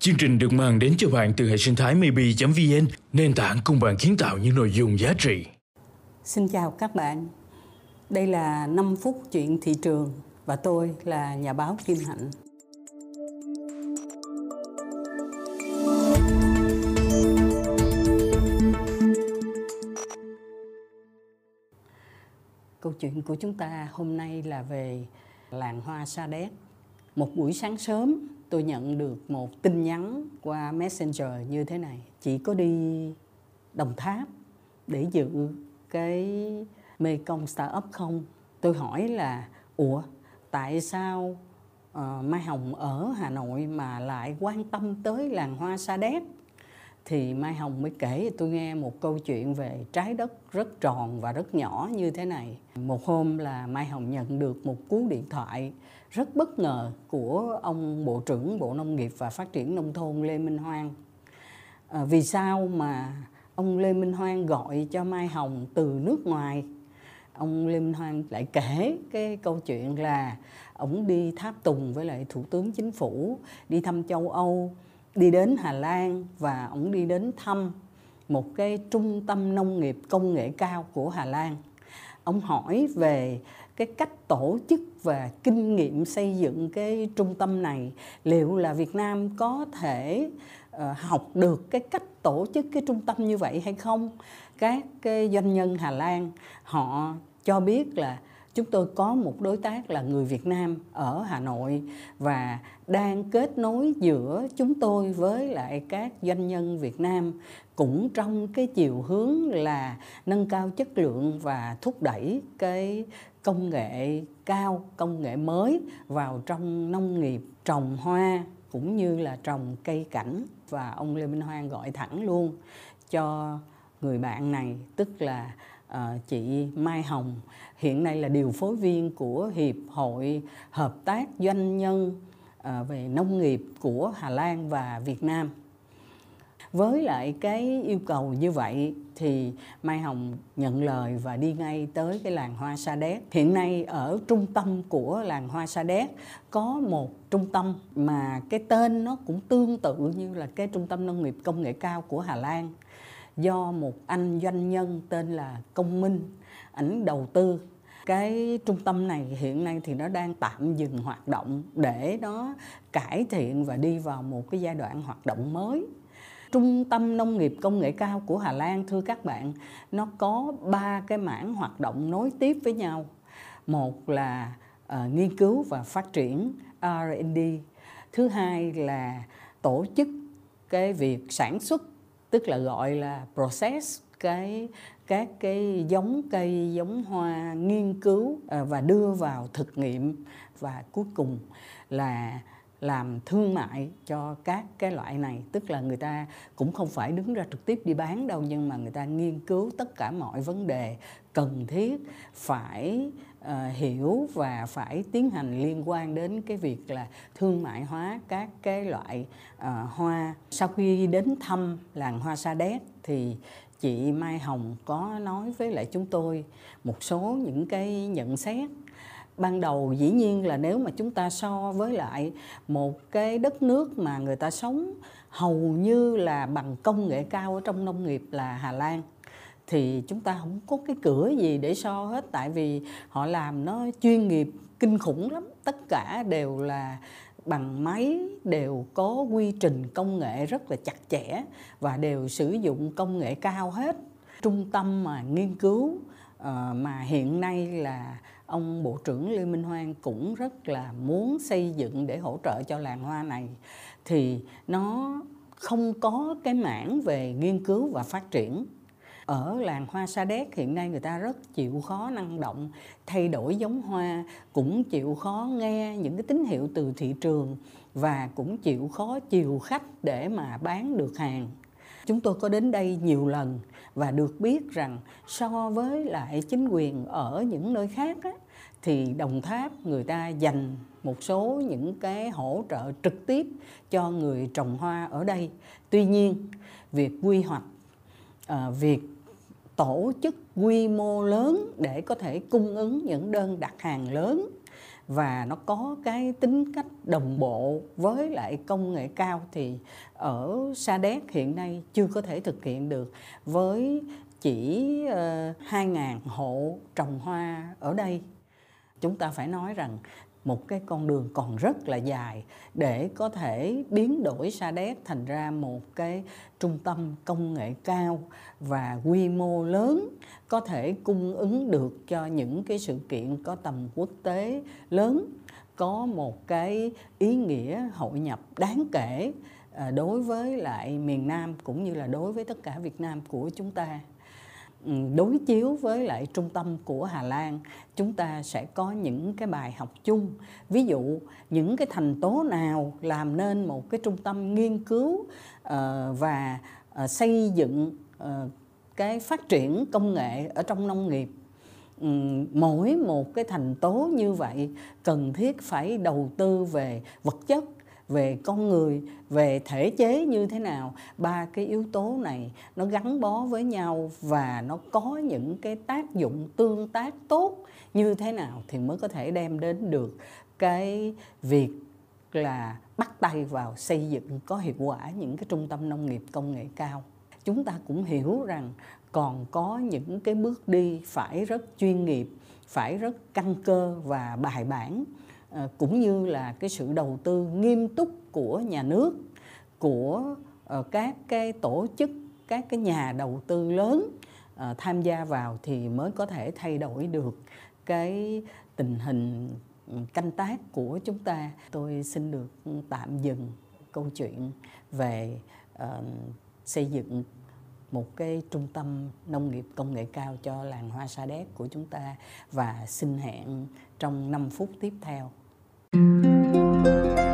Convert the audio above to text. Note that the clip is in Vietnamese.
Chương trình được mang đến cho bạn từ hệ sinh thái maybe.vn, nền tảng cùng bạn kiến tạo những nội dung giá trị. Xin chào các bạn. Đây là 5 phút chuyện thị trường và tôi là nhà báo Kim Hạnh. Câu chuyện của chúng ta hôm nay là về làng hoa Sa Đéc. Một buổi sáng sớm tôi nhận được một tin nhắn qua Messenger như thế này. Chị có đi Đồng Tháp để dự cái mê công startup không? Tôi hỏi là ủa tại sao uh, Mai Hồng ở Hà Nội mà lại quan tâm tới làng hoa Sa Đéc? Thì Mai Hồng mới kể tôi nghe một câu chuyện về trái đất rất tròn và rất nhỏ như thế này. Một hôm là Mai Hồng nhận được một cú điện thoại rất bất ngờ của ông Bộ trưởng Bộ Nông nghiệp và Phát triển Nông thôn Lê Minh Hoan. À, vì sao mà ông Lê Minh Hoan gọi cho Mai Hồng từ nước ngoài? Ông Lê Minh Hoan lại kể cái câu chuyện là ông đi tháp tùng với lại Thủ tướng Chính phủ, đi thăm châu Âu, đi đến Hà Lan và ông đi đến thăm một cái trung tâm nông nghiệp công nghệ cao của Hà Lan. Ông hỏi về cái cách tổ chức và kinh nghiệm xây dựng cái trung tâm này liệu là Việt Nam có thể uh, học được cái cách tổ chức cái trung tâm như vậy hay không các cái doanh nhân Hà Lan họ cho biết là chúng tôi có một đối tác là người Việt Nam ở Hà Nội và đang kết nối giữa chúng tôi với lại các doanh nhân Việt Nam cũng trong cái chiều hướng là nâng cao chất lượng và thúc đẩy cái công nghệ cao, công nghệ mới vào trong nông nghiệp trồng hoa cũng như là trồng cây cảnh. Và ông Lê Minh Hoan gọi thẳng luôn cho người bạn này tức là à, chị Mai Hồng. Hiện nay là điều phối viên của hiệp hội hợp tác doanh nhân à, về nông nghiệp của Hà Lan và Việt Nam. Với lại cái yêu cầu như vậy thì Mai Hồng nhận lời và đi ngay tới cái làng hoa Sa Đéc. Hiện nay ở trung tâm của làng hoa Sa Đéc có một trung tâm mà cái tên nó cũng tương tự như là cái trung tâm nông nghiệp công nghệ cao của Hà Lan do một anh doanh nhân tên là Công Minh ảnh đầu tư. Cái trung tâm này hiện nay thì nó đang tạm dừng hoạt động để nó cải thiện và đi vào một cái giai đoạn hoạt động mới. Trung tâm nông nghiệp công nghệ cao của Hà Lan thưa các bạn nó có ba cái mảng hoạt động nối tiếp với nhau. Một là uh, nghiên cứu và phát triển R&D thứ hai là tổ chức cái việc sản xuất tức là gọi là process, cái, các cái giống cây, giống hoa nghiên cứu à, và đưa vào thực nghiệm. Và cuối cùng là làm thương mại cho các cái loại này. Tức là người ta cũng không phải đứng ra trực tiếp đi bán đâu, nhưng mà người ta nghiên cứu tất cả mọi vấn đề cần thiết phải uh, hiểu và phải tiến hành liên quan đến cái việc là thương mại hóa các cái loại uh, hoa. Sau khi đến thăm làng hoa sa đéc thì chị Mai Hồng có nói với lại chúng tôi một số những cái nhận xét. Ban đầu dĩ nhiên là nếu mà chúng ta so với lại một cái đất nước mà người ta sống hầu như là bằng công nghệ cao ở trong nông nghiệp là Hà Lan thì chúng ta không có cái cửa gì để so hết, tại vì họ làm nó chuyên nghiệp, kinh khủng lắm. Tất cả đều là bằng máy, đều có quy trình công nghệ rất là chặt chẽ và đều sử dụng công nghệ cao hết. Trung tâm mà nghiên cứu ờ, mà hiện nay là ông bộ trưởng Lê Minh Hoan cũng rất là muốn xây dựng để hỗ trợ cho làng hoa này, thì nó không có cái mảng về nghiên cứu và phát triển ở làng hoa sa đéc hiện nay người ta rất chịu khó năng động thay đổi giống hoa cũng chịu khó nghe những cái tín hiệu từ thị trường và cũng chịu khó chiều khách để mà bán được hàng chúng tôi có đến đây nhiều lần và được biết rằng so với lại chính quyền ở những nơi khác á, thì Đồng Tháp người ta dành một số những cái hỗ trợ trực tiếp cho người trồng hoa ở đây. Tuy nhiên, việc quy hoạch, ờ, việc tổ chức quy mô lớn để có thể cung ứng những đơn đặt hàng lớn và nó có cái tính cách đồng bộ với lại công nghệ cao thì ở Sa Đéc hiện nay chưa có thể thực hiện được với chỉ ờ, 2.000 hộ trồng hoa ở đây. Chúng ta phải nói rằng một cái con đường còn rất là dài để có thể biến đổi Sa Đéc thành ra một cái trung tâm công nghệ cao và quy mô lớn, có thể cung ứng được cho những cái sự kiện có tầm quốc tế lớn, có một cái ý nghĩa hội nhập đáng kể à, đối với lại miền Nam cũng như là đối với tất cả Việt Nam của chúng ta. Ừ, đối chiếu với lại trung tâm của Hà Lan, chúng ta sẽ có những cái bài học chung. Ví dụ, những cái thành tố nào làm nên một cái trung tâm nghiên cứu ờ, và ờ, xây dựng ờ, cái phát triển công nghệ ở trong nông nghiệp? Ừ, mỗi một cái thành tố như vậy cần thiết phải đầu tư về vật chất về con người, về thể chế như thế nào. Ba cái yếu tố này nó gắn bó với nhau và nó có những cái tác dụng tương tác tốt như thế nào thì mới có thể đem đến được cái việc là bắt tay vào xây dựng, có hiệu quả những cái trung tâm nông nghiệp công nghệ cao. Chúng ta cũng hiểu rằng còn có những cái bước đi phải rất chuyên nghiệp, phải rất căn cơ và bài bản. Ờ, cũng như là cái sự đầu tư nghiêm túc của nhà nước của ờ, các cái tổ chức các cái nhà đầu tư lớn ờ, tham gia vào thì mới có thể thay đổi được cái tình hình ừ, canh tác của chúng ta. Tôi xin được tạm dừng câu chuyện về uh, xây dựng một cái trung tâm nông nghiệp công nghệ cao cho làng hoa sa đéc của chúng ta và xin hẹn trong 5 phút tiếp theo. Música